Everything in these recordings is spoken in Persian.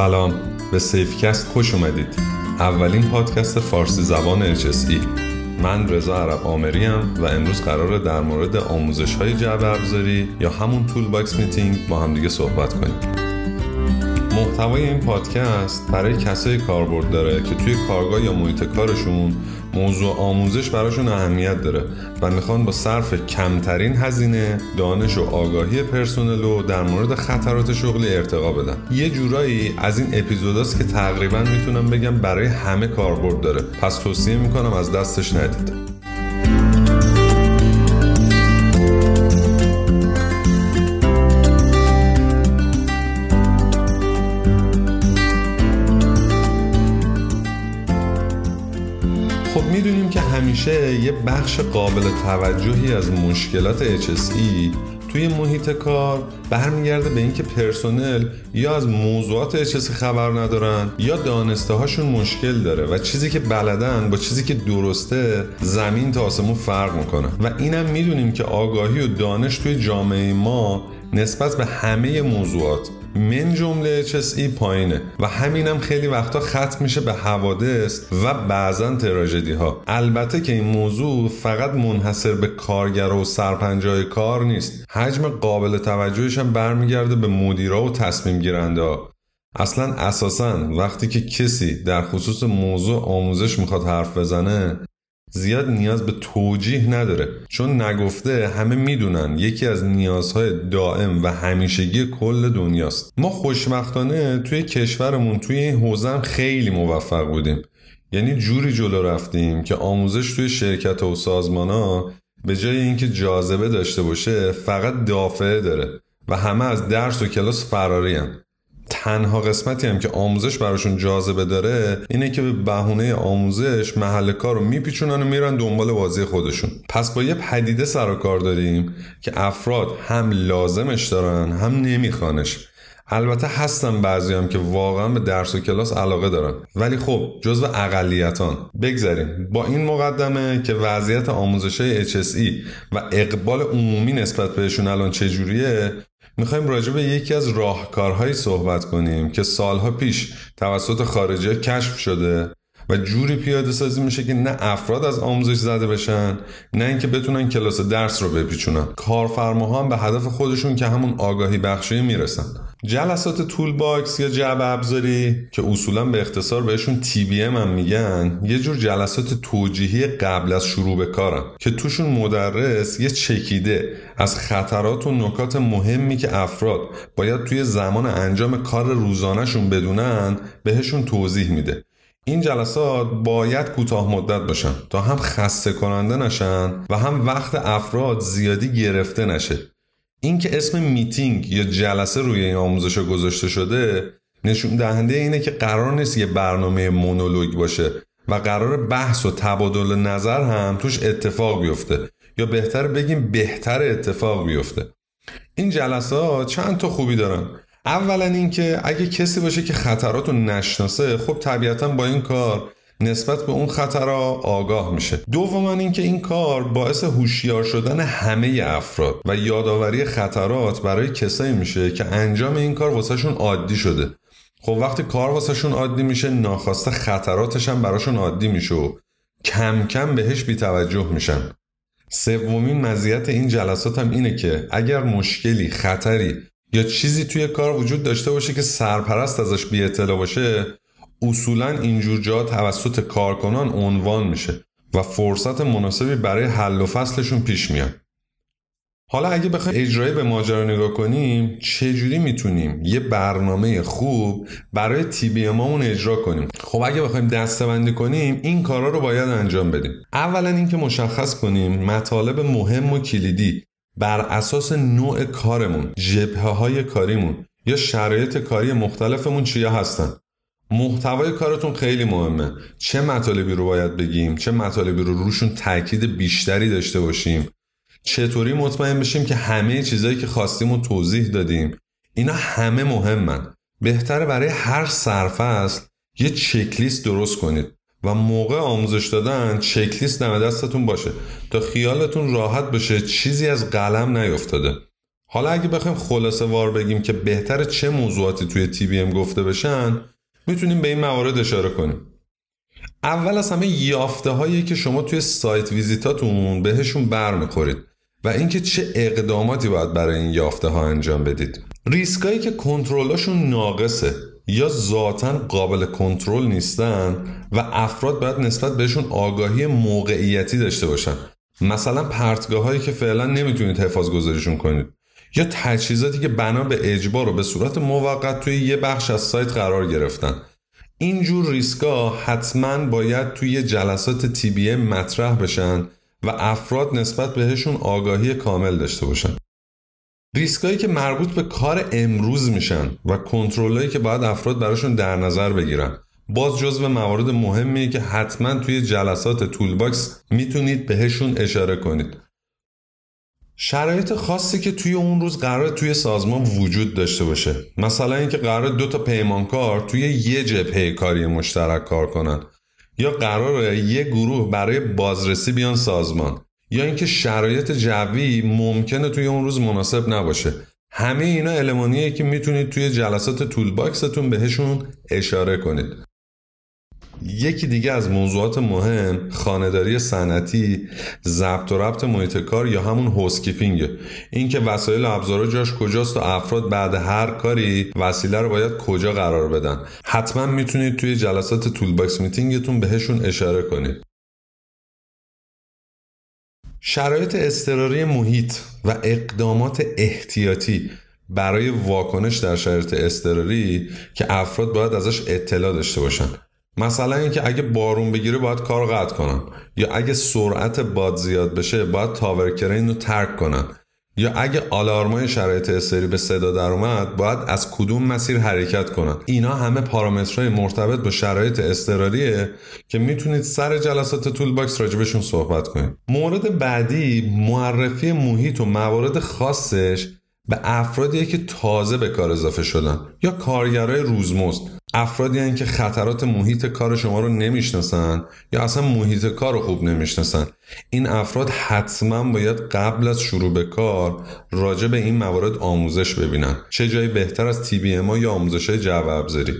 سلام. به سیف‌کست خوش اومدید. اولین پادکست فارسی زبان HSE من رضا عرب عامری‌ام و امروز قراره در مورد آموزش های جعبه ابزاری یا همون toolbox meeting با هم دیگه صحبت کنیم. محتوای این پادکست برای کسایی کاربرد داره که توی کارگاه یا محیط کارشون موضوع آموزش براشون اهمیت داره. و می‌خوان با صرف کمترین هزینه دانش و آگاهی پرسنل رو در مورد خطرات شغلی ارتقا بدن. یه جورایی از این اپیزوداست که تقریبا می‌تونم بگم برای همه کاربرد داره. پس توصیه می‌کنم از دستش ندید. همیشه یه بخش قابل توجهی از مشکلات HSE توی محیط کار برمیگرده به اینکه پرسنل یا از موضوعات HSE خبر ندارن یا دانسته هاشون مشکل داره و چیزی که بلدن با چیزی که درسته زمین تا آسمون فرق می‌کنه. و اینم می‌دونیم که آگاهی و دانش توی جامعه ما نسبت به همه موضوعات من جمله HSE پایینه و همینم خیلی وقتا ختم میشه به حوادث و بعضا تراژدی ها البته که این موضوع فقط منحصر به کارگر و سرپنجای کار نیست. حجم قابل توجهش هم برمیگرده به مدیرا و تصمیم گیرنده ها. اصلا اساسا وقتی که کسی در خصوص موضوع آموزش می‌خواد حرف بزنه زیاد نیاز به توجیه نداره. چون نگفته همه می‌دونن یکی از نیازهای دائم و همیشگی کل دنیاست. ما خوشبختانه توی کشورمون توی این حوزه خیلی موفق بودیم. یعنی جوری جلو رفتیم که آموزش توی شرکت و سازمان ها به جای اینکه جاذبه داشته باشه فقط دافعه داره و همه از درس و کلاس فراری تنها قسمتی هم که آموزش براشون جاذبه داره اینه که به بهونه آموزش محل کار رو میپیچونن و میرن دنبال بازی خودشون. پس با یه پدیده سر و کار داریم که افراد هم لازمش دارن هم نمیخوانش. البته هستن بعضی هم که واقعا به درس و کلاس علاقه دارن. ولی خب جزو اقلیتان. بگذاریم با این مقدمه که وضعیت آموزش های HSE و اقبال عمومی نسبت بهشون الان چجوریه می‌خوایم راجع به یکی از راهکارهایی صحبت کنیم که سالها پیش توسط خارجی کشف شده و جوری پیاده سازی میشه که نه افراد از آموزش زده بشن نه اینکه بتونن کلاس درس رو بپیچونن. کارفرماها هم به هدف خودشون که همون آگاهی بخشی می‌رسن. جلسات toolbox یا جعبه ابزاری که اصولا به اختصار بهشون TBM هم میگن یه جور جلسات توجیهی قبل از شروع به کارن که توشون مدرس یه چکیده از خطرات و نکات مهمی که افراد باید توی زمان انجام کار روزانهشون بدونن بهشون توضیح میده. این جلسات باید کوتاه مدت باشن تا هم خسته کننده نشن و هم وقت افراد زیادی گرفته نشه. اینکه اسم میتینگ یا جلسه روی این آموزش گذاشته شده نشون دهنده اینه که قرار نیست یه برنامه مونولوگ باشه و قرار بحث و تبادل نظر هم توش اتفاق بیفته. یا بهتر بگیم بهتر اتفاق بیفته. این جلسات چند تا خوبی دارن. اولا اینکه اگه کسی باشه که خطرات رو نشناسه خب طبیعتا با این کار نسبت به اون خطرها آگاه میشه. دوما اینکه این کار باعث هوشیار شدن همه افراد و یادآوری خطرات برای کسایی میشه که انجام این کار واسهشون عادی شده. خب وقتی کار واسهشون عادی میشه ناخواسته خطراتش هم براشون عادی میشه و کم کم بهش بیتوجه میشن. سومین مزیت این جلسات هم اینه که اگر مشکلی خطری یا چیزی توی کار وجود داشته باشه که سرپرست ازش بی اطلاع باشه اصولا اینجور جا توسط کارکنان عنوان میشه و فرصت مناسبی برای حل و فصلشون پیش میاد. حالا اگه بخوایم اجرایی به ماجرا نگاه کنیم چجوری می‌تونیم یه برنامه خوب برای تی بی اجرا کنیم؟ خب اگه بخوایم دستبندی کنیم این کارا رو باید انجام بدیم. اولا اینکه مشخص کنیم مطالب مهم و کلیدی بر اساس نوع کارمون جبهه های کاریمون یا شرایط کاری مختلفمون چیا هستن. محتوای کارتون خیلی مهمه. چه مطالبی رو باید بگیم؟ چه مطالبی رو روشون تاکید بیشتری داشته باشیم؟ چطوری مطمئن بشیم که همه چیزایی که خواستیم و توضیح دادیم اینا همه مهمن. بهتره برای هر سرفصل یه چکلیست درست کنید و موقع آموزش دادن چکلیست دم دستتون باشه تا خیالتون راحت بشه چیزی از قلم نیفتاده. حالا اگه بخوایم خلاصه وار بگیم که بهتر چه موضوعاتی توی تی بی ام گفته بشن می‌تونیم به این موارد اشاره کنیم. اول از همه یافته هایی که شما توی سایت ویزیتاتون بهشون برمیخورید و اینکه چه اقداماتی باید برای این یافته ها انجام بدید. ریسکایی که کنترلاشون ناقصه یا ذاتا قابل کنترل نیستن و افراد باید نسبت بهشون آگاهی موقعیتی داشته باشن. مثلا پرتگاه هایی که فعلا نمی‌تونید حفاظ گذاریشون کنید. یا تجهیزاتی که بنا به اجبار و به صورت موقت توی یه بخش از سایت قرار گرفتن. اینجور ریسکا حتما باید توی جلسات تی مطرح بشن و افراد نسبت بهشون آگاهی کامل داشته باشن. ریسکایی که مربوط به کار امروز میشن و کنترلایی که باید افراد براشون در نظر بگیرن. باز جزو موارد مهمیه که حتما توی جلسات toolbox می‌تونید بهشون اشاره کنید. شرایط خاصی که توی اون روز قراره توی سازمان وجود داشته باشه. مثلا اینکه قراره دو تا پیمانکار توی یه جبهه کاری مشترک کار کنن. یا قراره یه گروه برای بازرسی بیان سازمان. یا اینکه شرایط جوی ممکنه توی اون روز مناسب نباشه. همه اینا المانیه که می‌تونید توی جلسات toolbox تون بهشون اشاره کنید. یکی دیگه از موضوعات مهم خانه‌داری صنعتی ضبط و ربط محیط کار یا همون housekeeping ه اینکه وسایل و ابزارا جاش کجاست و افراد بعد هر کاری وسیله رو باید کجا قرار بدن. حتما می‌تونید توی جلسات toolbox meeting تون بهشون اشاره کنید. شرایط اضطراری محیط و اقدامات احتیاطی برای واکنش در شرایط اضطراری که افراد باید ازش اطلاع داشته باشن. مثلا اینکه اگه بارون بگیره باید کارو قطع کنن. یا اگه سرعت باد زیاد بشه باید tower crane رو ترک کنن. یا اگه آلارمای شرایط اضطراری به صدا در اومد باید از کدوم مسیر حرکت کنن. اینا همه پارامترهای مرتبط با شرایط اضطراریه که می‌تونید سر جلسات toolbox راجبشون صحبت کنید. مورد بعدی معرفی محیط و موارد خاصش به افرادیه که تازه به کار اضافه شدن یا کارگرای روزمزد. افرادی هستن که خطرات محیط کار شما رو نمی‌شناسن یا اصلا محیط کار رو خوب نمی‌شناسن. این افراد حتما باید قبل از شروع به کار راجع به این موارد آموزش ببینن. چه جایی بهتر از تی بی ام یا آموزش های جو ابزاری.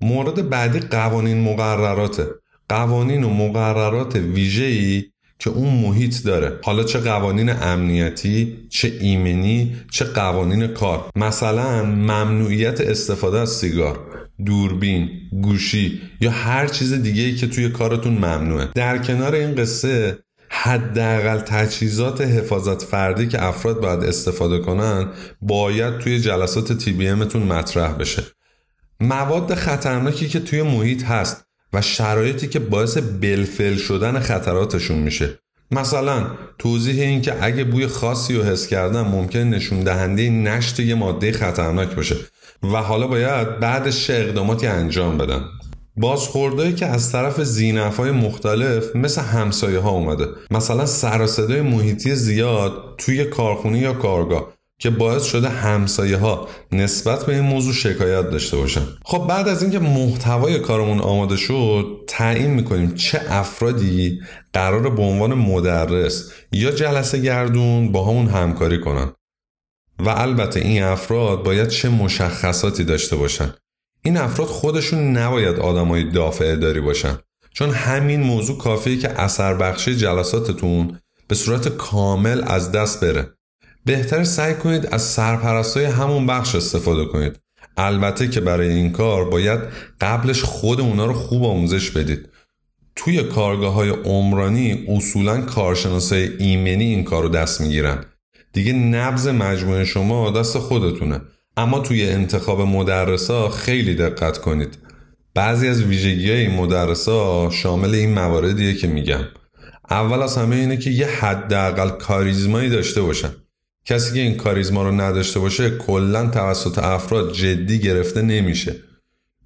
مورد بعدی قوانین مقرراته. قوانین و مقررات ویژه‌ای که اون محیط داره. حالا چه قوانین امنیتی چه ایمنی چه قوانین کار. مثلا ممنوعیت استفاده از سیگار دوربین گوشی یا هر چیز دیگه ای که توی کارتون ممنوعه. در کنار این قصه حداقل تجهیزات حفاظت فردی که افراد باید استفاده کنن باید توی جلسات تی بی مطرح بشه. مواد خطرناکی که توی محیط هست. و شرایطی که باعث بلفل شدن خطراتشون میشه. مثلا توضیح این که اگه بوی خاصی رو حس کردن ممکن نشون دهنده نشت یه ماده خطرناک باشه و حالا باید بعدش اقداماتی انجام بدن بازخوردهایی که از طرف زینف مختلف مثل همسایه ها اومده. مثلا سر محیطی زیاد توی کارخونه یا کارگاه. که باعث شده همسایه ها نسبت به این موضوع شکایت داشته باشن. خب بعد از اینکه محتوای کارمون آماده شد تعیین می‌کنیم چه افرادی قرار به عنوان مدرس یا جلسه گردون با همون همکاری کنن. و البته این افراد باید چه مشخصاتی داشته باشن. این افراد خودشون نباید آدمای دافع داری باشن. چون همین موضوع کافیه که اثر بخشی جلساتتون به صورت کامل از دست بره. بهتر سعی کنید از سرپرستای همون بخش استفاده کنید. البته که برای این کار باید قبلش خود اونا رو خوب آموزش بدید. توی کارگاه های عمرانی اصولا کارشناسای ایمنی این کار رو دست می‌گیرن. دیگه نبز مجموعه شما دست خودتونه. اما توی انتخاب مدرسا خیلی دقت کنید. بعضی از ویژگی های مدرسا شامل این مواردیه که میگم. اول از همه اینه که یه حداقل کاریزمایی داشته باشن. کسی که این کاریزما رو نداشته باشه کلا توسط افراد جدی گرفته نمیشه.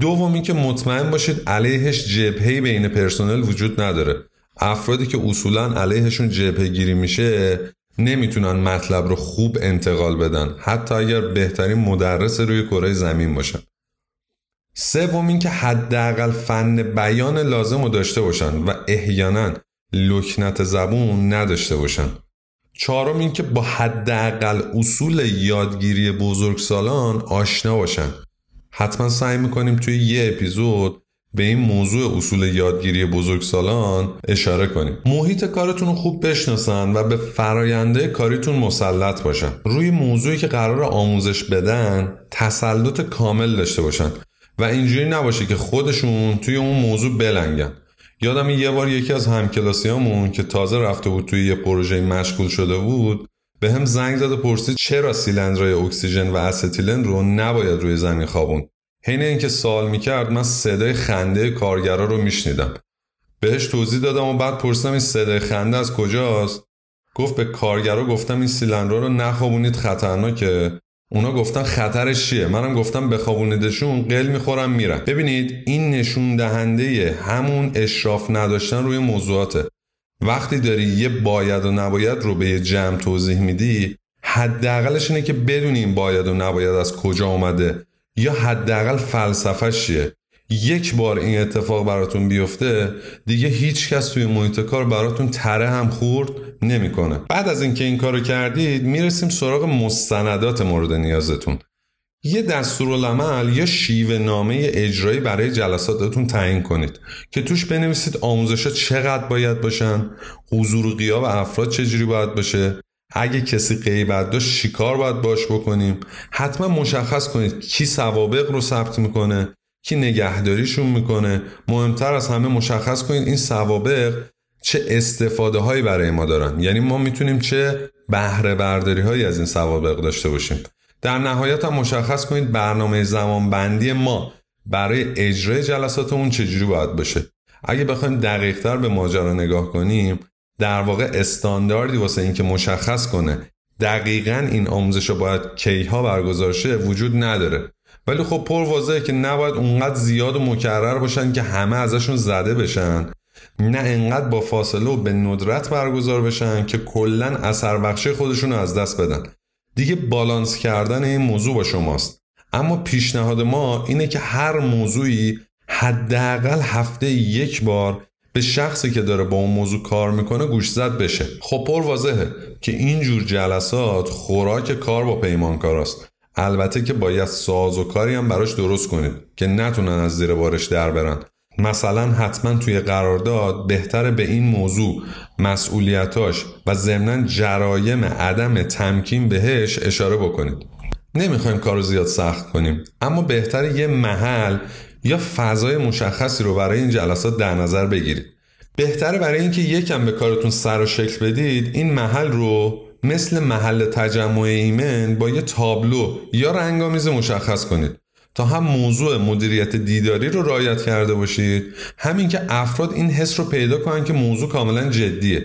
دوم که مطمئن باشید علیهش جبهه بین پرسنل وجود نداره. افرادی که اصولا علیهشون جبهه گیری میشه نمی‌تونن مطلب رو خوب انتقال بدن حتی اگر بهترین مدرس روی کره زمین باشن. سوم که حداقل فن بیان لازم رو داشته باشن و احیانا لکنت زبون نداشته باشن. چهارم اینکه با حداقل اصول یادگیری بزرگسالان آشنا باشن. حتما سعی می‌کنیم توی یه اپیزود به این موضوع اصول یادگیری بزرگسالان اشاره کنیم. محیط کارتون رو خوب بشناسن و به فراینده کاریتون مسلط باشن. روی موضوعی که قرار آموزش بدن تسلط کامل داشته باشن. و اینجوری نباشه که خودشون توی اون موضوع بلنگن. یادم یه بار یکی از همکلاسیامون که تازه رفته بود توی یه پروژه مشغول شده بود به هم زنگ زد و پرسید چرا سیلندرهای اکسیژن و استیلن رو نباید روی زمین خوابون؟ حین اینکه سوال می‌کرد من صدای خنده کارگرا رو میشنیدم. بهش توضیح دادم و بعد پرسیدم این صدای خنده از کجاست؟ گفت به کارگرا گفتم این سیلندرها رو نخوابونید خطرناکه. اونا گفتن خطرش چیه؟ منم گفتم بخوابونیدشون قل می‌خورم میرم. ببینید این نشون دهنده همون اشراف نداشتن روی موضوعاته. وقتی داری یه باید و نباید رو به یه جمع توضیح میدی حداقلش اینه که بدونی این باید و نباید از کجا اومده یا حداقل فلسفهش چیه. یک بار این اتفاق براتون بیفته دیگه هیچ کس توی محیط کار براتون تره هم خورد نمی‌کنه. بعد از اینکه این کارو کردید می‌رسیم سراغ مستندات مورد نیازتون. یه دستورالعمل یا شیوه نامه اجرایی برای جلساتتون تعیین کنید که توش بنویسید آموزشات چقدر باید باشن حضور و غیاب افراد چجوری باید باشه اگه کسی غیبت داشت شکار باید باش بکنیم حتما مشخص کنید کی سوابق رو ثبت می‌کنه کی نگهداریشون می‌کنه؟ مهمتر از همه مشخص کنید این سوابق چه استفاده هایی برای ما دارن. یعنی ما می‌تونیم چه بهره برداری هایی از این سوابق داشته باشیم. در نهایت هم مشخص کنید برنامه زمان بندی ما برای اجرای جلساتمون چجوری باید باشه. اگه بخوایم دقیقتر به ماجرا نگاه کنیم در واقع استانداردی واسه اینکه مشخص کنه دقیقا این آموزش رو باید کیها برگزار شه وجود نداره. ولی خب پر واضحه که نباید اونقدر زیاد و مکرر باشن که همه ازشون زده بشن. نه انقدر با فاصله و به ندرت برگزار بشن که کلا اثر بخشی خودشون رو از دست بدن. دیگه بالانس کردن این موضوع با شماست. اما پیشنهاد ما اینه که هر موضوعی حداقل هفته یک بار به شخصی که داره با اون موضوع کار می‌کنه گوش زد بشه. خب پر واضحه که این جور جلسات خوراک کار با پیمانکاراست. البته که باید ساز و کاری هم براش درست کنید که نتونن از زیر بارش در برن. مثلا حتما توی قرارداد بهتره به این موضوع مسئولیتاش و ضمنا جرایم عدم تمکین بهش اشاره بکنید. نمی‌خوایم کارو زیاد سخت کنیم اما بهتره یه محل یا فضای مشخصی رو برای این جلسات در نظر بگیرید. بهتره برای اینکه یکم به کارتون سر و شکل بدید این محل رو مثل محل تجمع ایمن با یه تابلو یا رنگامیز مشخص کنید. تا هم موضوع مدیریت دیداری رو رعایت کرده باشید. همین که افراد این حس رو پیدا کنن که موضوع کاملا جدیه.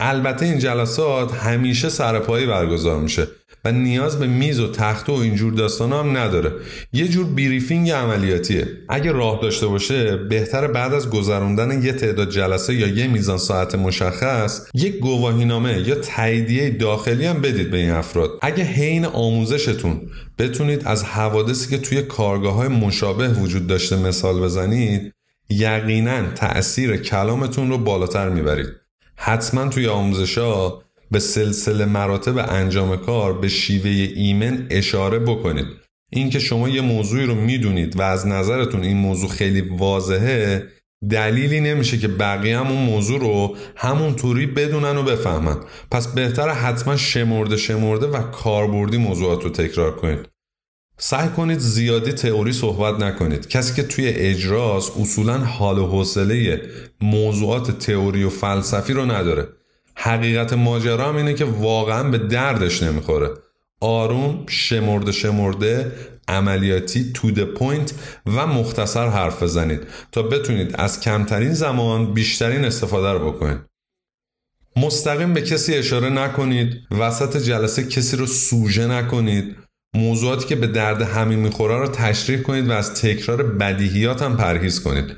البته این جلسات همیشه سرپایی برگزار میشه و نیاز به میز و تخت و اینجور داستان هم نداره. یه جور بریفینگ عملیاتیه. اگه راه داشته باشه بهتر بعد از گذراندن یه تعداد جلسه یا یه میزان ساعت مشخص یک گواهینامه یا تاییدیه داخلی هم بدید به این افراد. اگه حین آموزشتون بتونید از حوادثی که توی کارگاه های مشابه وجود داشته مثال بزنید یقینا تأثیر کلامتون رو بالاتر می‌برید. حتما توی آموزش ها به سلسله مراتب انجام کار به شیوه ایمن اشاره بکنید. اینکه شما یه موضوعی رو می‌دونید و از نظرتون این موضوع خیلی واضحه دلیلی نمیشه که بقیه هم اون موضوع رو همون طوری بدونن و بفهمن. پس بهتر حتما شمرده شمرده و کاربردی موضوعات رو تکرار کنید. سعی کنید زیادی تئوری صحبت نکنید. کسی که توی اجراس اصولا حال و حوصله موضوعات تئوری و فلسفی رو نداره. حقیقت ماجرا هم اینه که واقعا به دردش نمی‌خوره. آروم شمرده شمرده عملیاتی to the point و مختصر حرف بزنید تا بتونید از کمترین زمان بیشترین استفاده رو بکنید. مستقیم به کسی اشاره نکنید. وسط جلسه کسی رو سوژه نکنید. موضوعاتی که به درد همین می‌خوره رو تشریح کنید و از تکرار بدیهیات هم پرهیز کنید.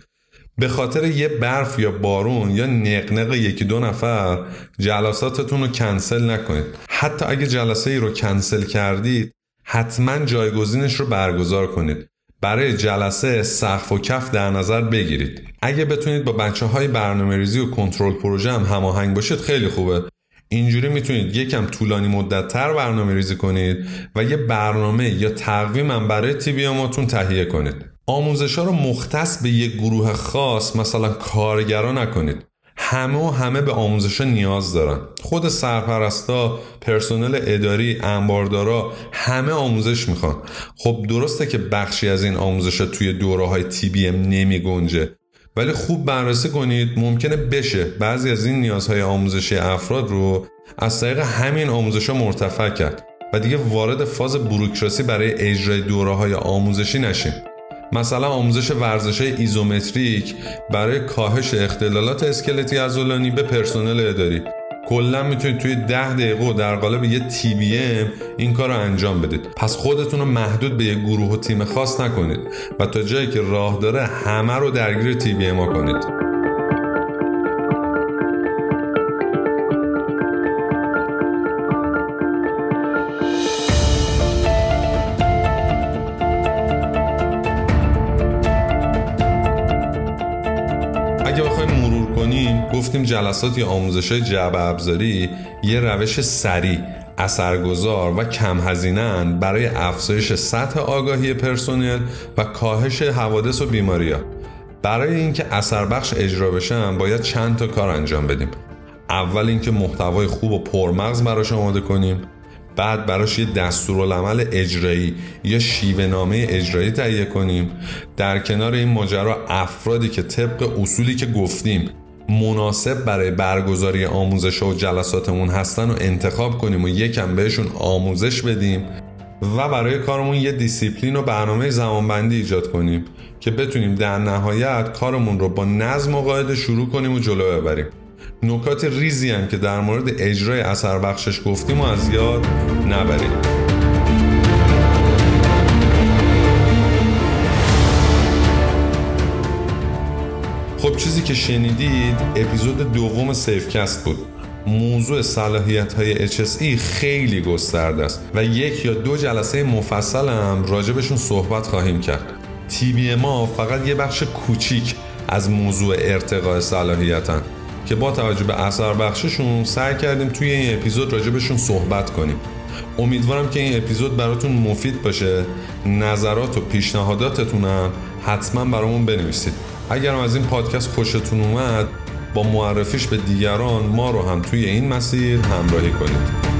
به خاطر یه برف یا بارون یا نقنق یکی دو نفر جلساتتون رو کنسل نکنید. حتی اگه جلسه ای رو کنسل کردید حتما جایگزینش رو برگزار کنید. برای جلسه سقف و کف در نظر بگیرید. اگه بتونید با بچه های برنامه ریزی و کنترل پروژه هم هماهنگ باشید خیلی خوبه. اینجوری می‌تونید یکم طولانی مدت تر برنامه ریزی کنید و یه برنامه یا تقویم برای تیبیاماتون تهیه کنید. آموزش ها رو مختص به یک گروه خاص مثلا کارگرا نکنید. همه و همه به آموزش نیاز دارن. خود سرپرستا پرسنل اداری انباردارا همه آموزش می‌خوان. خب درسته که بخشی از این آموزش توی دوره های تی بی ام نمی گنجه ولی خوب بررسی کنید ممکنه بشه. بعضی از این نیازهای آموزشی افراد رو از طریق همین آموزش ها مرتفع کرد و دیگه وارد فاز بروکراسی برای اجرای دوره های آموزشی نشیم مثلا آموزش ورزش ایزومتریک برای کاهش اختلالات اسکلتی عضلانی به پرسنل اداری. کلا می‌تونید توی ده دقیقه و در قالب یه TBM این کار رو انجام بدید. پس خودتون رو محدود به یه گروه و تیم خاص نکنید و تا جایی که راه داره همه رو درگیر TBM کنید. گفتیم جلسات یا آموزش های ابزاری یه روش سریع اثرگذار و کم هزینه برای افزایش سطح آگاهی پرسنل و کاهش حوادث و بیماری. برای اینکه اثر بخش اجرا بشن باید چند تا کار انجام بدیم. اول اینکه محتوای خوب و پرمغز براش آماده کنیم. بعد براش یه دستورالعمل اجرایی یا شیوه نامه اجرایی تهیه کنیم. در کنار این ماجرا افرادی که طبق اصولی که گفتیم مناسب برای برگزاری آموزش و جلساتمون هستن رو انتخاب کنیم و یکم بهشون آموزش بدیم و برای کارمون یه دیسیپلین و برنامه زمانبندی ایجاد کنیم که بتونیم در نهایت کارمون رو با نظم و قاعده شروع کنیم و جلو ببریم. نکات ریزی هم که در مورد اجرای اثربخشش گفتیم رو از یاد نبریم. خب چیزی که شنیدید اپیزود دوم سیفکست بود. موضوع صلاحیت های HSE خیلی گسترده است و یک یا دو جلسه مفصل هم راجبشون صحبت خواهیم کرد. تیبی ما فقط یه بخش کوچیک از موضوع ارتقاء صلاحیتن که با توجه به اثر بخششون سعی کردیم توی این اپیزود راجبشون صحبت کنیم. امیدوارم که این اپیزود براتون مفید باشه. نظرات و پیشنهاداتتون هم حتما برامون بنویسید. اگر از این پادکست خوشتون اومد با معرفیش به دیگران ما رو هم توی این مسیر همراهی کنید.